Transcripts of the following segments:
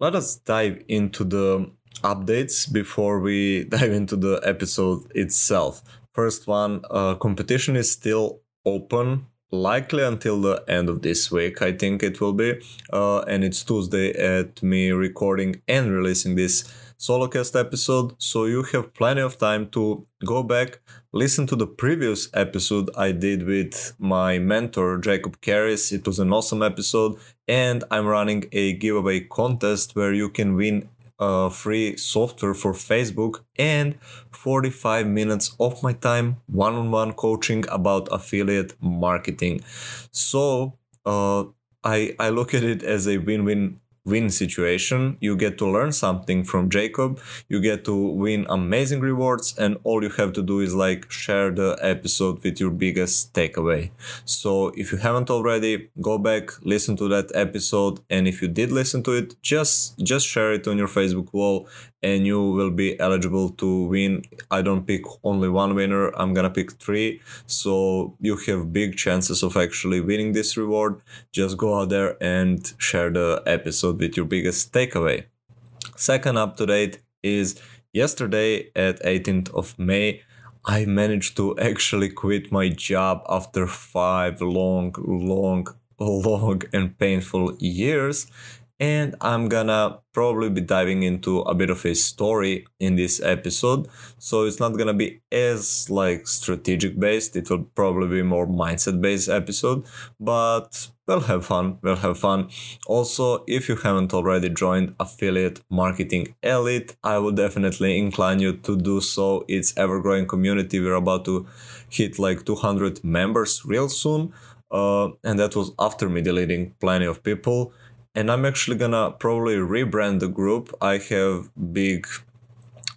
let us dive into the updates before we dive into the episode itself. First one, uh, competition is still open likely until the end of this week i think it will be uh, and it's tuesday at me recording and releasing this solocast episode so you have plenty of time to go back listen to the previous episode i did with my mentor jacob Karys. it was an awesome episode and i'm running a giveaway contest where you can win uh, free software for Facebook and 45 minutes of my time one on one coaching about affiliate marketing. So uh, I, I look at it as a win win win situation. You get to learn something from Jacob, you get to win amazing rewards, and all you have to do is like share the episode with your biggest takeaway. So if you haven't already, go back, listen to that episode, and if you did listen to it, just just share it on your Facebook wall and you will be eligible to win. I don't pick only one winner, I'm gonna pick three. So you have big chances of actually winning this reward. Just go out there and share the episode with your biggest takeaway. Second up to date is yesterday at 18th of May. I managed to actually quit my job after five long, long, long and painful years and I'm gonna probably be diving into a bit of a story in this episode. So it's not gonna be as like strategic based, it will probably be more mindset based episode, but we'll have fun. We'll have fun. Also, if you haven't already joined Affiliate Marketing Elite, I would definitely incline you to do so. It's ever growing community. We're about to hit like 200 members real soon. Uh, and that was after me deleting plenty of people and I'm actually gonna probably rebrand the group. I have big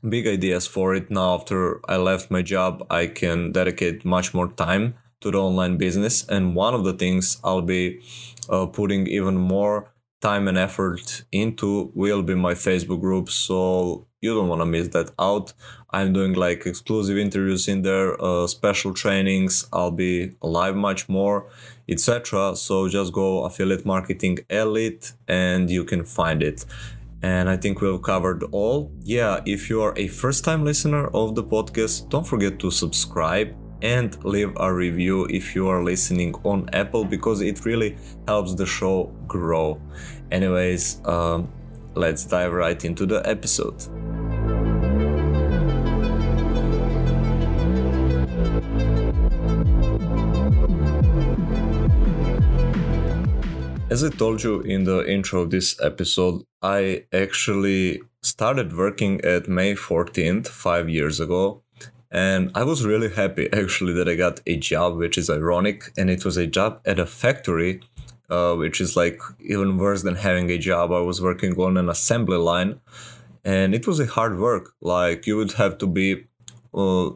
big ideas for it now after I left my job. I can dedicate much more time to the online business and one of the things I'll be uh, putting even more time and effort into will be my Facebook group so you don't want to miss that out. I'm doing like exclusive interviews in there, uh, special trainings. I'll be live much more etc. So just go affiliate marketing elite and you can find it. And I think we've covered all. Yeah, if you are a first time listener of the podcast, don't forget to subscribe and leave a review if you are listening on Apple because it really helps the show grow. Anyways, um, let's dive right into the episode. As I told you in the intro of this episode, I actually started working at May 14th, five years ago. And I was really happy actually that I got a job, which is ironic. And it was a job at a factory, uh, which is like even worse than having a job. I was working on an assembly line and it was a hard work. Like you would have to be uh,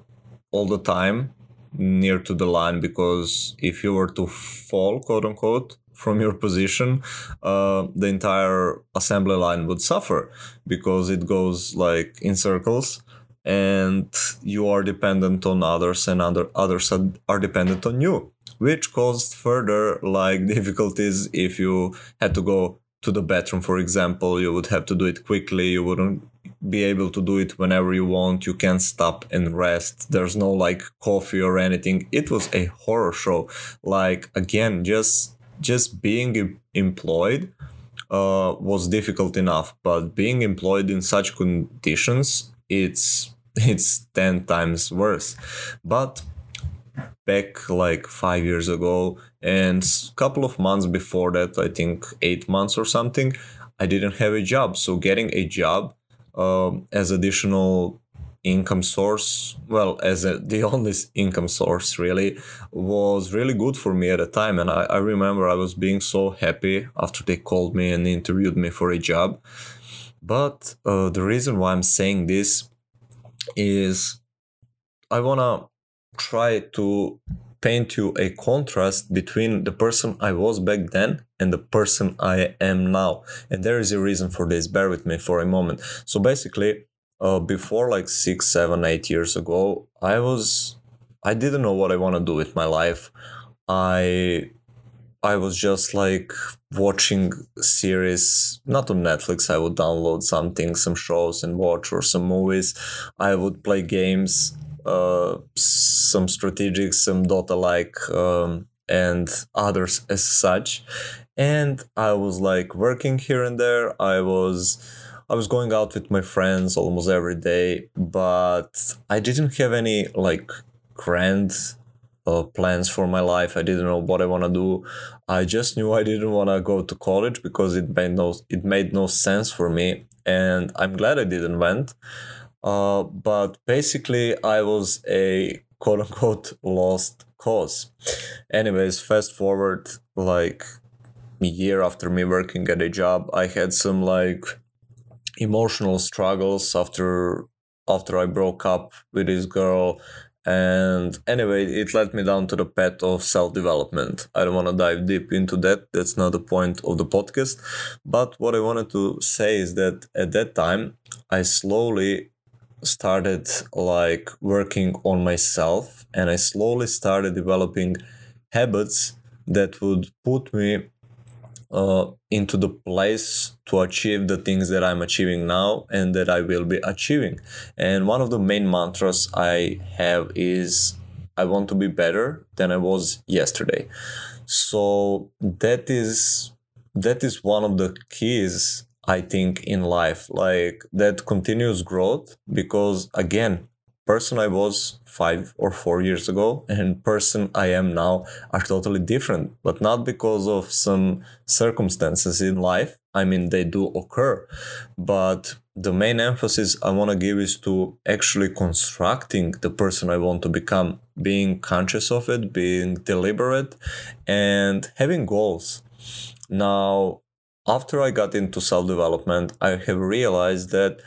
all the time near to the line because if you were to fall, quote unquote, from your position, uh, the entire assembly line would suffer because it goes like in circles and you are dependent on others and other others are dependent on you which caused further like difficulties if you had to go to the bathroom for example. You would have to do it quickly. You wouldn't be able to do it whenever you want. You can't stop and rest. There's no like coffee or anything. It was a horror show. Like again just just being employed uh, was difficult enough, but being employed in such conditions, it's it's ten times worse. But back like five years ago and a couple of months before that, I think eight months or something, I didn't have a job. So getting a job uh, as additional income source well as a, the only income source really was really good for me at the time. And I, I remember i was being so happy after they called me and interviewed me for a job. But uh, the reason why i'm saying this is i want to try to paint you a contrast between the person i was back then and the person i am now. And there is a reason for this. Bear with me for a moment. So basically uh, before like six, seven, eight years ago, I was, I didn't know what I want to do with my life. I I was just like watching series, not on Netflix. I would download something, some shows and watch, or some movies. I would play games, uh, some strategic, some Dota like, um, and others as such. And I was like working here and there. I was. I was going out with my friends almost every day, but I didn't have any like grand uh, plans for my life. I didn't know what I want to do. I just knew I didn't want to go to college because it made no it made no sense for me, and I'm glad I didn't went. Uh, but basically, I was a quote unquote lost cause. Anyways, fast forward like a year after me working at a job, I had some like emotional struggles after after I broke up with this girl and anyway, it led me down to the path of self development. I don't want to dive deep into that. That's not the point of the podcast. But what I wanted to say is that at that time, I slowly started like working on myself and I slowly started developing habits that would put me uh, into the place to achieve the things that I'm achieving now and that I will be achieving. And one of the main mantras I have is I want to be better than I was yesterday. So that is that is one of the keys I think in life like that continuous growth because again person I was five or four years ago and person I am now are totally different, but not because of some circumstances in life. I mean, they do occur, but the main emphasis I want to give is to actually constructing the person I want to become, being conscious of it, being deliberate, and having goals. Now, after I got into self development, I have realized that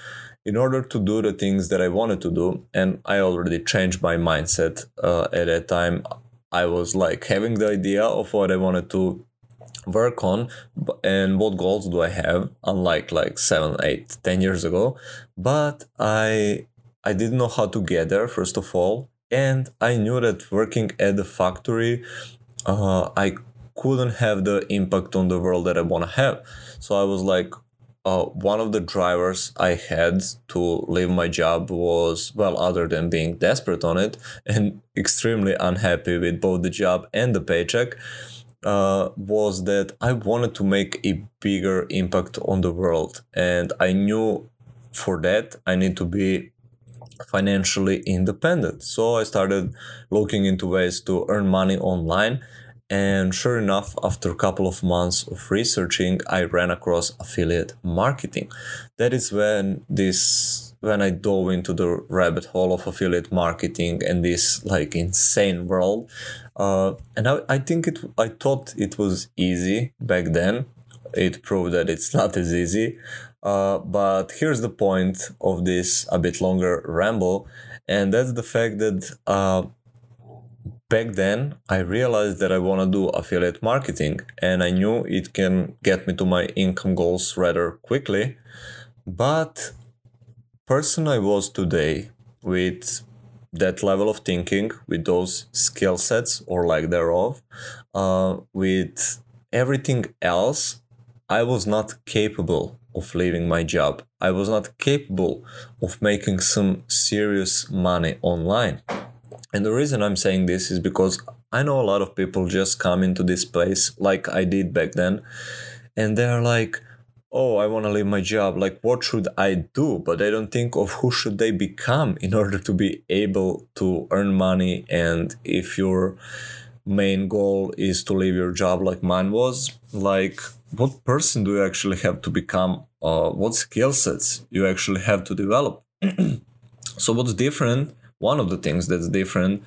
in order to do the things that I wanted to do, and I already changed my mindset uh, at that time. I was like having the idea of what I wanted to work on and what goals do I have, unlike like seven, eight, ten years ago. But I I didn't know how to get there, first of all. And I knew that working at the factory, uh, I couldn't have the impact on the world that I want to have. So I was like, uh, one of the drivers I had to leave my job was, well, other than being desperate on it and extremely unhappy with both the job and the paycheck, uh, was that I wanted to make a bigger impact on the world. And I knew for that I need to be financially independent. So I started looking into ways to earn money online and sure enough, after a couple of months of researching, I ran across affiliate marketing. That is when this when I dove into the rabbit hole of affiliate marketing and this like insane world. Uh, and I, I think it I thought it was easy back then. It proved that it's not as easy. Uh, but here's the point of this a bit longer ramble, and that's the fact that uh, back then I realized that I want to do affiliate marketing and I knew it can get me to my income goals rather quickly. But person I was today with that level of thinking, with those skill sets or lack thereof, uh, with everything else, I was not capable of leaving my job. I was not capable of making some serious money online. And the reason I'm saying this is because I know a lot of people just come into this place like I did back then, and they're like, oh, I want to leave my job. Like, what should I do? But they don't think of who should they become in order to be able to earn money. And if your main goal is to leave your job like mine was, like, what person do you actually have to become? Uh, what skill sets you actually have to develop? so, what's different? One of the things that's different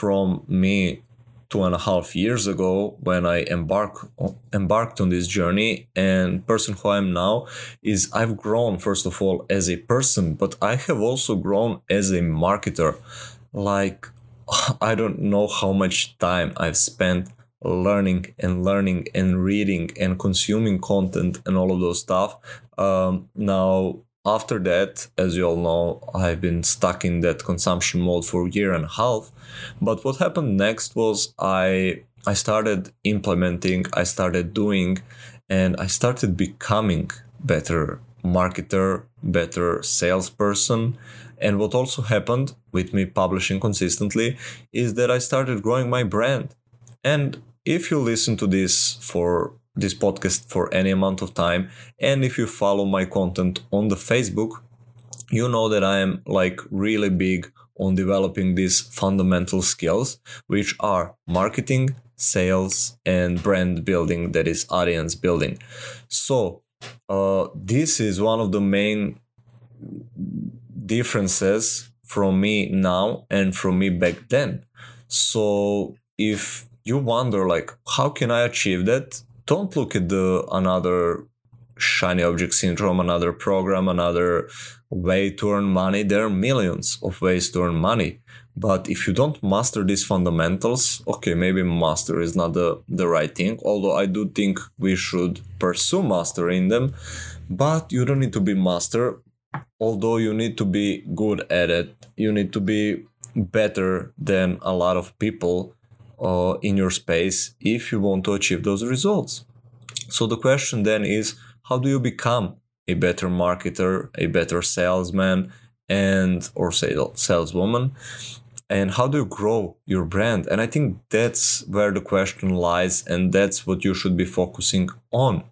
from me two and a half years ago when I embark embarked on this journey. And person who I am now is I've grown first of all as a person but I have also grown as a marketer. Like I don't know how much time I've spent learning and learning and reading and consuming content and all of those stuff. Um, now after that, as you all know, I've been stuck in that consumption mode for a year and a half. But what happened next was I I started implementing, I started doing, and I started becoming better marketer, better salesperson. And what also happened with me publishing consistently is that I started growing my brand. And if you listen to this for this podcast for any amount of time, and if you follow my content on the Facebook, you know that I am like really big on developing these fundamental skills, which are marketing, sales, and brand building, that is, audience building. So, uh, this is one of the main differences from me now and from me back then. So, if you wonder, like, how can I achieve that? Don't look at the another shiny object syndrome, another program, another way to earn money. There are millions of ways to earn money. But if you don't master these fundamentals, okay, maybe master is not the, the right thing. Although I do think we should pursue mastering them. But you don't need to be master, although you need to be good at it. You need to be better than a lot of people uh, in your space if you want to achieve those results. So the question then is how do you become a better marketer, a better salesman, and or sales saleswoman? And how do you grow your brand? And I think that's where the question lies, and that's what you should be focusing on.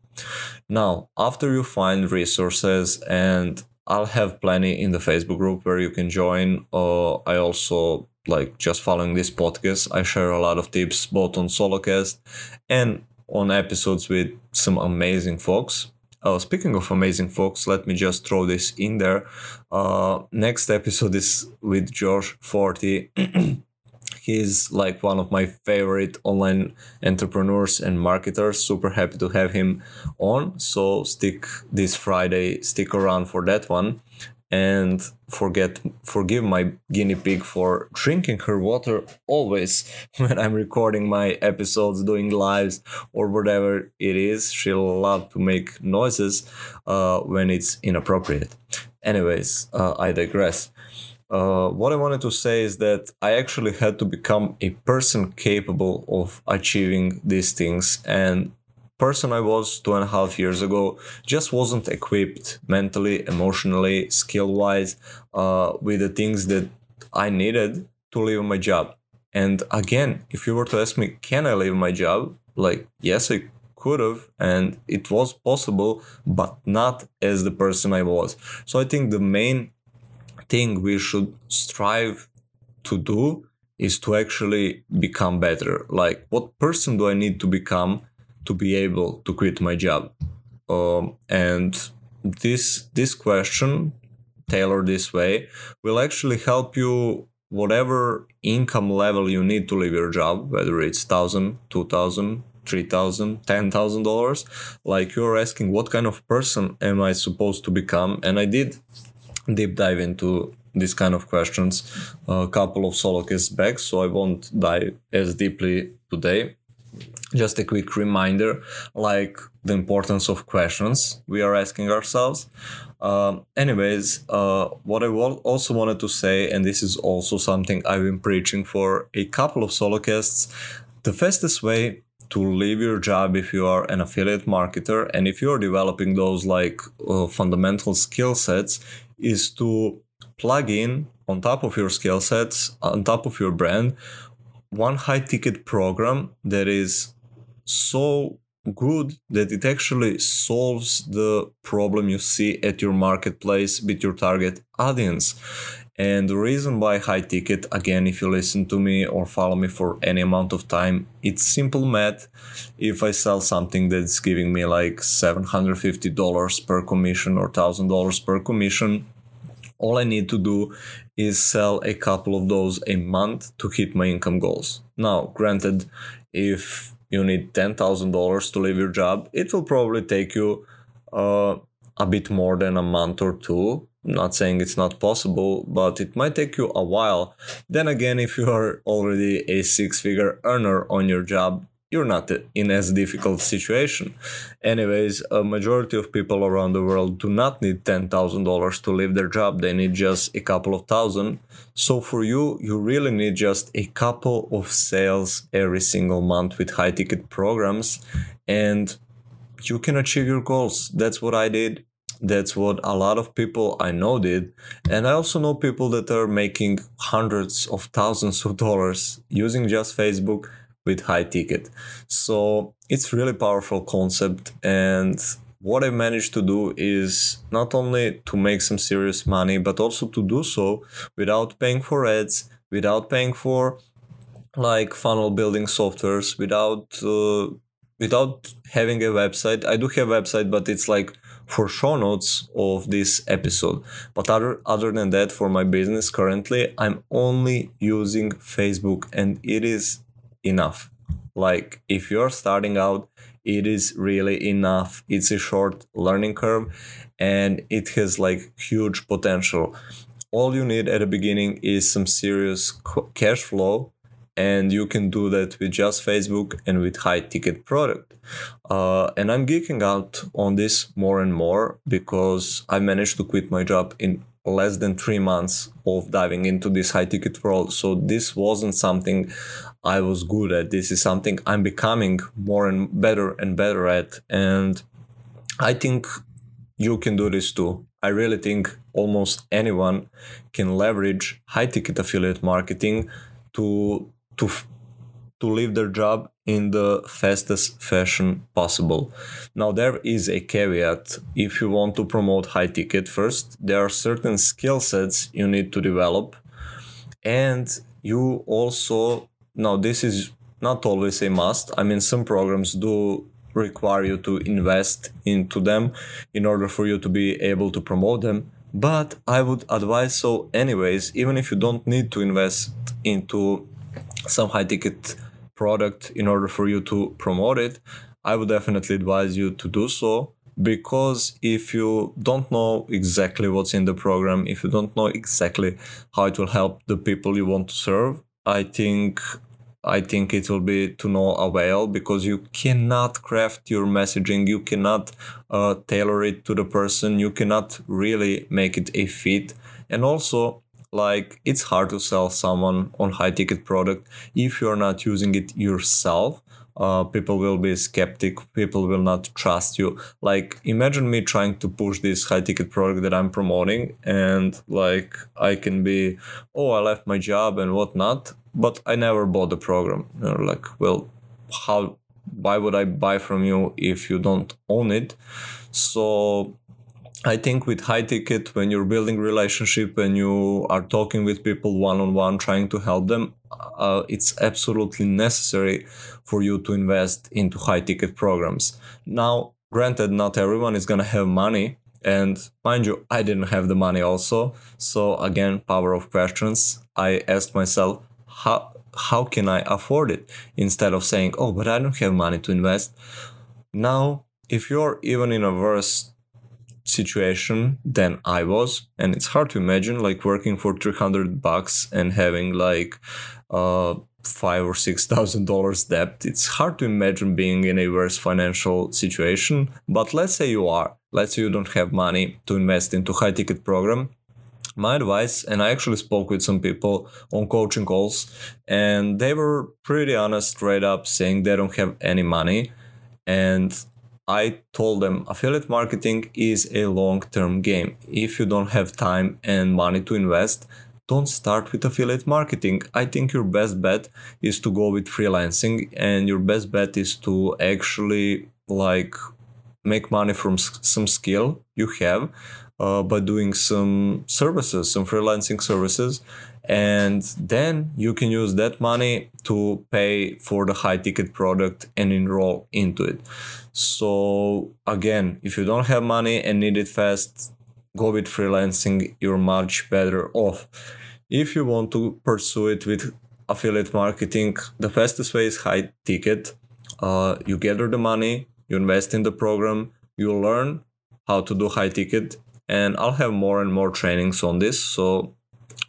Now, after you find resources, and I'll have plenty in the Facebook group where you can join. Uh, I also like just following this podcast. I share a lot of tips both on SoloCast and on episodes with some amazing folks. Uh, speaking of amazing folks, let me just throw this in there. Uh, next episode is with George Forty. He's like one of my favorite online entrepreneurs and marketers. Super happy to have him on. So stick this Friday, stick around for that one and forget forgive my guinea pig for drinking her water always when I'm recording my episodes, doing lives or whatever it is. She'll love to make noises uh, when it's inappropriate. Anyways, uh, I digress. Uh, what I wanted to say is that I actually had to become a person capable of achieving these things, and person I was two and a half years ago just wasn't equipped mentally, emotionally, skill wise uh, with the things that I needed to leave my job. And again, if you were to ask me, can I leave my job? Like, yes, I could have, and it was possible, but not as the person I was. So I think the main thing we should strive to do is to actually become better. Like, what person do I need to become to be able to quit my job? Um, and this this question tailored this way will actually help you whatever income level you need to leave your job whether it's thousand two thousand three thousand ten thousand dollars. Like you're asking what kind of person am i supposed to become? And i did deep dive into these kind of questions a couple of solo casts back so i won't dive as deeply today just a quick reminder like the importance of questions we are asking ourselves. Uh, anyways uh, what i also wanted to say and this is also something i've been preaching for a couple of solo casts the fastest way to leave your job if you are an affiliate marketer and if you're developing those like uh, fundamental skill sets is to plug in on top of your skill sets on top of your brand one high ticket program that is so good that it actually solves the problem you see at your marketplace with your target audience. And the reason why high ticket, again, if you listen to me or follow me for any amount of time, it's simple math. If I sell something that's giving me like $750 per commission or $1,000 per commission, all I need to do is sell a couple of those a month to hit my income goals. Now, granted, if you need $10,000 to leave your job, it will probably take you uh, a bit more than a month or two. I'm not saying it's not possible, but it might take you a while. Then again, if you are already a six figure earner on your job, you're not in as difficult situation. Anyways, a majority of people around the world do not need $10,000 to leave their job. They need just a couple of thousand. So for you, you really need just a couple of sales every single month with high ticket programs and you can achieve your goals. That's what I did. That's what a lot of people I know did. And I also know people that are making hundreds of thousands of dollars using just Facebook with high ticket. So it's really powerful concept and what I managed to do is not only to make some serious money, but also to do so without paying for ads, without paying for like funnel building softwares, without uh, without having a website. I do have a website, but it's like for show notes of this episode. But other other than that, for my business currently, I'm only using Facebook, and it is enough. Like if you're starting out, it is really enough. It's a short learning curve and it has like huge potential. All you need at the beginning is some serious cash flow and you can do that with just Facebook and with high ticket product. Uh, and I'm geeking out on this more and more because I managed to quit my job in less than three months of diving into this high ticket world. So this wasn't something I was good at. This is something I'm becoming more and better and better at. And I think you can do this too. I really think almost anyone can leverage high ticket affiliate marketing to to to leave their job in the fastest fashion possible. Now there is a caveat if you want to promote high ticket first there are certain skill sets you need to develop and you also now this is not always a must. I mean some programs do require you to invest into them in order for you to be able to promote them but I would advise so anyways even if you don't need to invest into some high ticket product in order for you to promote it, I would definitely advise you to do so because if you don't know exactly what's in the program, if you don't know exactly how it will help the people you want to serve, I think I think it will be to no avail because you cannot craft your messaging, you cannot uh, tailor it to the person, you cannot really make it a fit, and also like it's hard to sell someone on high ticket product if you're not using it yourself uh, people will be skeptic people will not trust you. Like imagine me trying to push this high ticket product that i'm promoting and like i can be oh i left my job and whatnot but i never bought the program. You know, like well how why would i buy from you if you don't own it? So I think with high ticket, when you're building relationship, when you are talking with people one on one, trying to help them, uh, it's absolutely necessary for you to invest into high ticket programs. Now, granted, not everyone is gonna have money, and mind you, I didn't have the money also. So again, power of questions. I asked myself, how how can I afford it? Instead of saying, oh, but I don't have money to invest. Now, if you're even in a worse situation than I was, and it's hard to imagine like working for three hundred bucks and having like uh five or six thousand dollars debt. It's hard to imagine being in a worse financial situation. But let's say you are. Let's say you don't have money to invest into high ticket program. My advice, and I actually spoke with some people on coaching calls, and they were pretty honest, straight up, saying they don't have any money. And I told them affiliate marketing is a long term game. If you don't have time and money to invest, don't start with affiliate marketing. I think your best bet is to go with freelancing and your best bet is to actually like make money from some skill you have uh, by doing some services, some freelancing services and then you can use that money to pay for the high ticket product and enroll into it so again if you don't have money and need it fast go with freelancing you're much better off. If you want to pursue it with affiliate marketing the fastest way is high ticket. Uh, you gather the money you invest in the program you learn how to do high ticket and i'll have more and more trainings on this. So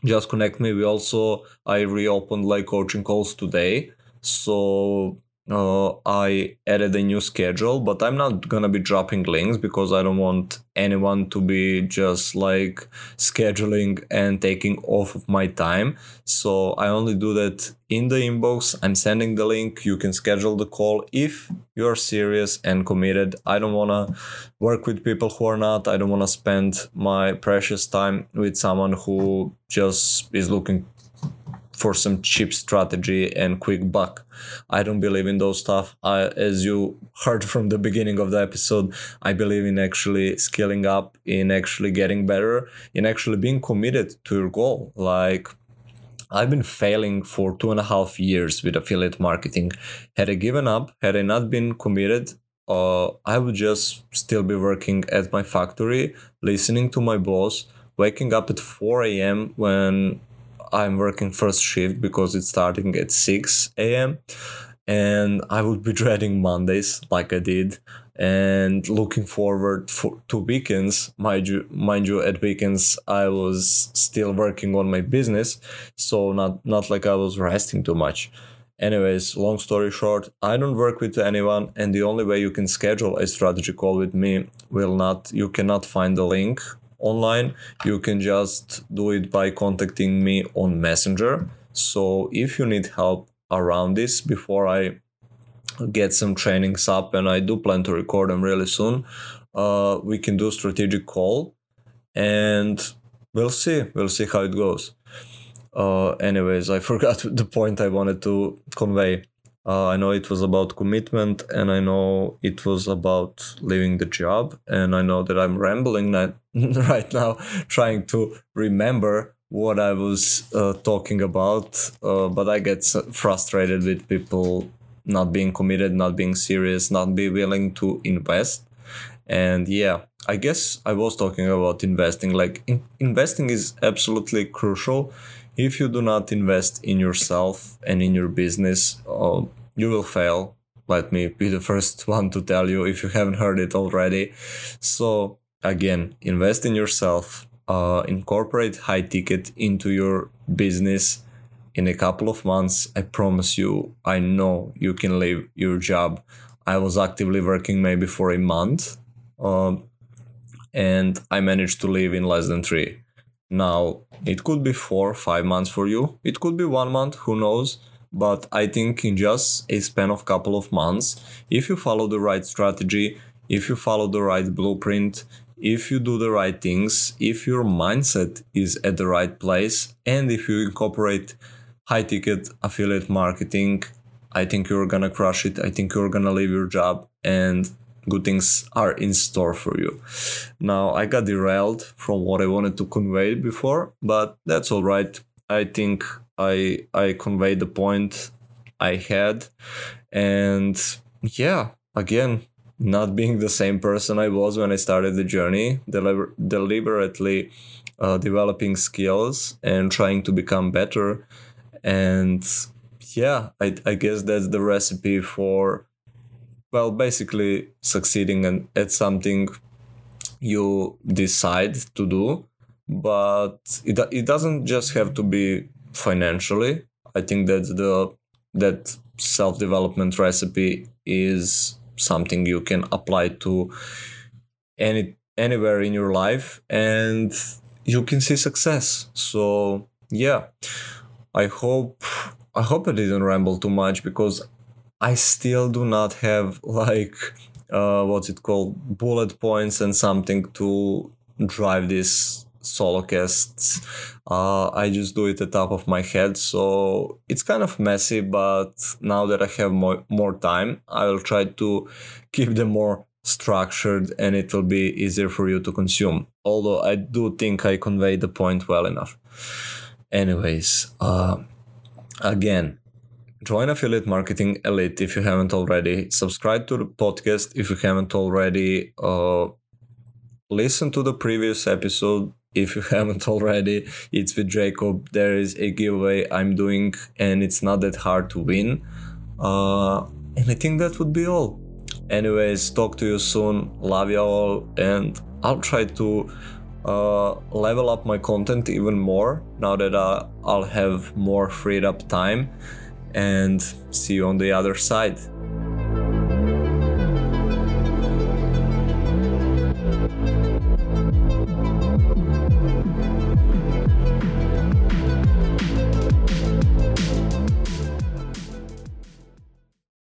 just connect me. We also i reopened like coaching calls today. So uh, I added a new schedule, but I'm not gonna be dropping links because I don't want anyone to be just like scheduling and taking off of my time. So I only do that in the inbox. I'm sending the link. You can schedule the call if you're serious and committed. I don't wanna work with people who are not. I don't wanna spend my precious time with someone who just is looking for some cheap strategy and quick buck. I don't believe in those stuff. I, as you heard from the beginning of the episode, I believe in actually scaling up, in actually getting better, in actually being committed to your goal. Like I've been failing for two and a half years with affiliate marketing. Had I given up, had I not been committed, uh, I would just still be working at my factory, listening to my boss, waking up at 4 a.m. when I'm working first shift because it's starting at 6 a.m. And I would be dreading Mondays like I did and looking forward for, to weekends. Mind you, mind you, at weekends I was still working on my business, so not not like I was resting too much. Anyways, long story short, I don't work with anyone, and the only way you can schedule a strategy call with me will not you cannot find the link online. You can just do it by contacting me on messenger. So if you need help around this before i get some trainings up and i do plan to record them really soon uh, we can do strategic call and we'll see. We'll see how it goes. Uh, anyways i forgot the point i wanted to convey uh, I know it was about commitment and I know it was about leaving the job. And I know that I'm rambling right now, trying to remember what I was uh, talking about. Uh, but I get frustrated with people not being committed, not being serious, not be willing to invest. And yeah, I guess I was talking about investing. Like, in- investing is absolutely crucial if you do not invest in yourself and in your business, uh, you will fail. Let me be the first one to tell you if you haven't heard it already. So, again, invest in yourself, uh, incorporate high ticket into your business. In a couple of months, I promise you, I know you can leave your job. I was actively working maybe for a month, um, and I managed to leave in less than three. Now, it could be four, five months for you. It could be one month, who knows? But I think in just a span of couple of months, if you follow the right strategy, if you follow the right blueprint, if you do the right things, if your mindset is at the right place, and if you incorporate high ticket affiliate marketing, I think you're gonna crush it. I think you're gonna leave your job and good things are in store for you. Now, I got derailed from what I wanted to convey before, but that's all right. I think I I conveyed the point I had, and yeah, again, not being the same person I was when I started the journey, deliber- deliberately uh, developing skills and trying to become better, and yeah, I I guess that's the recipe for well, basically succeeding and at something you decide to do, but it, it doesn't just have to be financially. I think that the that self development recipe is something you can apply to any anywhere in your life and you can see success. So yeah, I hope I hope I didn't ramble too much because I still do not have like uh, what's it called bullet points and something to drive this solo casts. Uh, I just do it at the top of my head, so it's kind of messy. But now that I have more more time, I will try to keep them more structured, and it will be easier for you to consume. Although I do think I conveyed the point well enough. Anyways, uh, again, join affiliate marketing elite if you haven't already. Subscribe to the podcast if you haven't already. Uh, listen to the previous episode if you haven't already. It's with jacob. There is a giveaway i'm doing and it's not that hard to win. Uh, and i think that would be all. Anyways talk to you soon. Love you all and i'll try to uh, level up my content even more now that uh, I'll have more freed up time and see you on the other side.